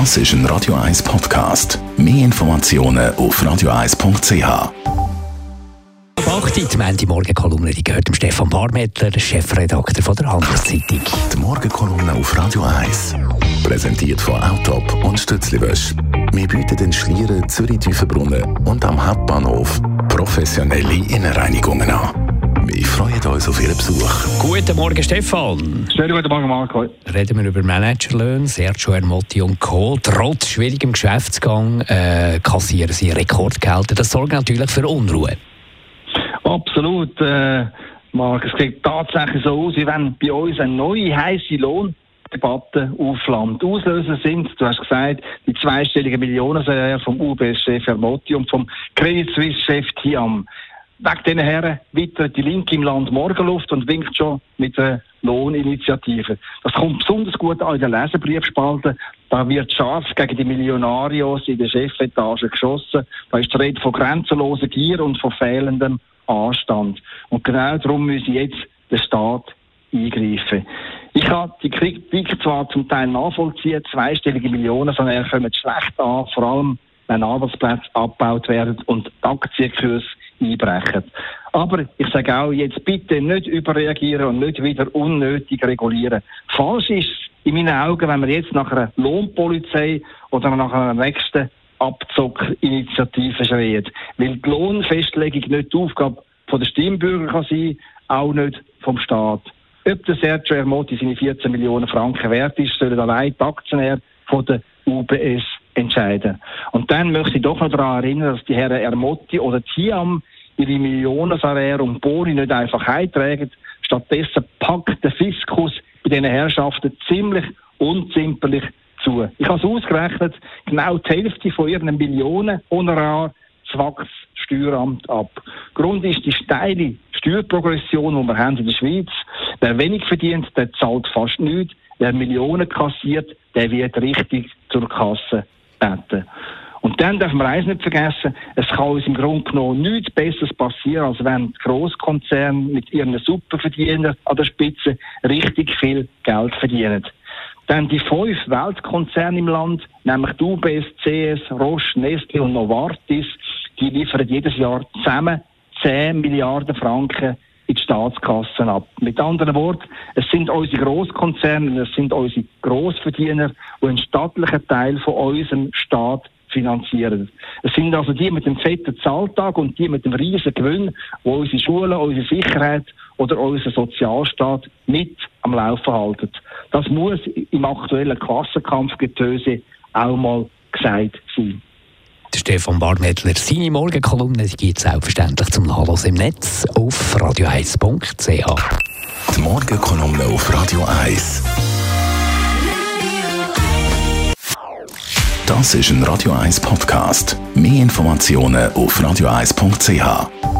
Das ist ein Radio 1 Podcast. Mehr Informationen auf radio1.ch. Achtung, die Montagmorgen-Kolumne, die gehört dem Stefan Barmettler, Chefredakteur von der Handelszeitung. Die Morgenkolumne auf Radio 1. Präsentiert von Autop und Stützliwösch. Wir bieten den Schlieren Zürich-Tüfenbrunnen und am Hauptbahnhof professionelle Innenreinigungen an. Wir freuen uns auf Ihren Besuch. Guten Morgen, Stefan. Schönen guten Morgen, Marco. Reden wir über Managerlöhne. Sergio Ermotti und Co. Trotz schwierigem Geschäftsgang äh, kassieren sie Rekordgelder. Das sorgt natürlich für Unruhe. Absolut, äh, Marc. Es sieht tatsächlich so aus, wie wenn bei uns eine neue heiße Lohndebatte aufflammt. Auslöser sind, du hast gesagt, die zweistelligen Millionenserie vom UBS-Chef Ermotti und vom Credit Suisse-Chef Tiam. Wegen diesen Herren wittert die Linke im Land Morgenluft und winkt schon mit einer Lohninitiative. Das kommt besonders gut an in den Leserbriefspalten. Da wird scharf gegen die Millionarios in der Chefetage geschossen. Da ist die Rede von grenzenloser Gier und von fehlendem Anstand. Und genau darum muss jetzt der Staat eingreifen. Ich kann die Kritik zwar zum Teil nachvollziehen, zweistellige Millionen von er kommen schlecht an, vor allem wenn Arbeitsplätze abgebaut werden und Aktienkurse einbrechen. Aber ich sage auch jetzt bitte nicht überreagieren und nicht wieder unnötig regulieren. Falsch ist in meinen Augen, wenn wir jetzt nach einer Lohnpolizei oder nach einer nächsten Abzockinitiative schreien. Weil die Lohnfestlegung nicht die Aufgabe von der Stimmbürger kann sein, auch nicht vom Staat. Ob der Sergio Ermotti seine 14 Millionen Franken wert ist, sollen allein die Aktionäre von der UBS entscheiden. Und dann möchte ich doch noch daran erinnern, dass die Herren Ermotti oder Tiam ihre Millionenverwehr und Boni nicht einfach eintragen. Stattdessen packt der Fiskus bei diesen Herrschaften ziemlich unzimperlich zu. Ich habe es ausgerechnet, genau die Hälfte von ihren Millionen Honorar zwackt das Steueramt ab. Grund ist die steile Steuerprogression, die wir haben in der Schweiz. Wer wenig verdient, der zahlt fast nichts. Wer Millionen kassiert, der wird richtig zur Kasse beten. Und dann darf man eines nicht vergessen, es kann uns im Grunde genommen nichts Besseres passieren, als wenn die Grosskonzerne mit ihren Superverdienern an der Spitze richtig viel Geld verdienen. Dann die fünf Weltkonzerne im Land, nämlich die UBS, CS, Roche, Nestle und Novartis, die liefern jedes Jahr zusammen 10 Milliarden Franken in die Staatskassen ab. Mit anderen Worten, es sind unsere Großkonzerne, es sind unsere Großverdiener, die einen stattlichen Teil von unserem Staat finanzieren. Es sind also die mit dem fetten Zahltag und die mit dem riesen Gewinn, die unsere Schulen, unsere Sicherheit oder unseren Sozialstaat mit am Laufen halten. Das muss im aktuellen Klassenkampfgetöse auch mal gesagt sein. Stefan Barmettler, seine Morgenkolumne gibt es selbstverständlich zum Nachlass im Netz auf radio1.ch. Die Morgenkolumne auf Radio 1. Das ist ein Radio 1 Podcast. Mehr Informationen auf radio1.ch.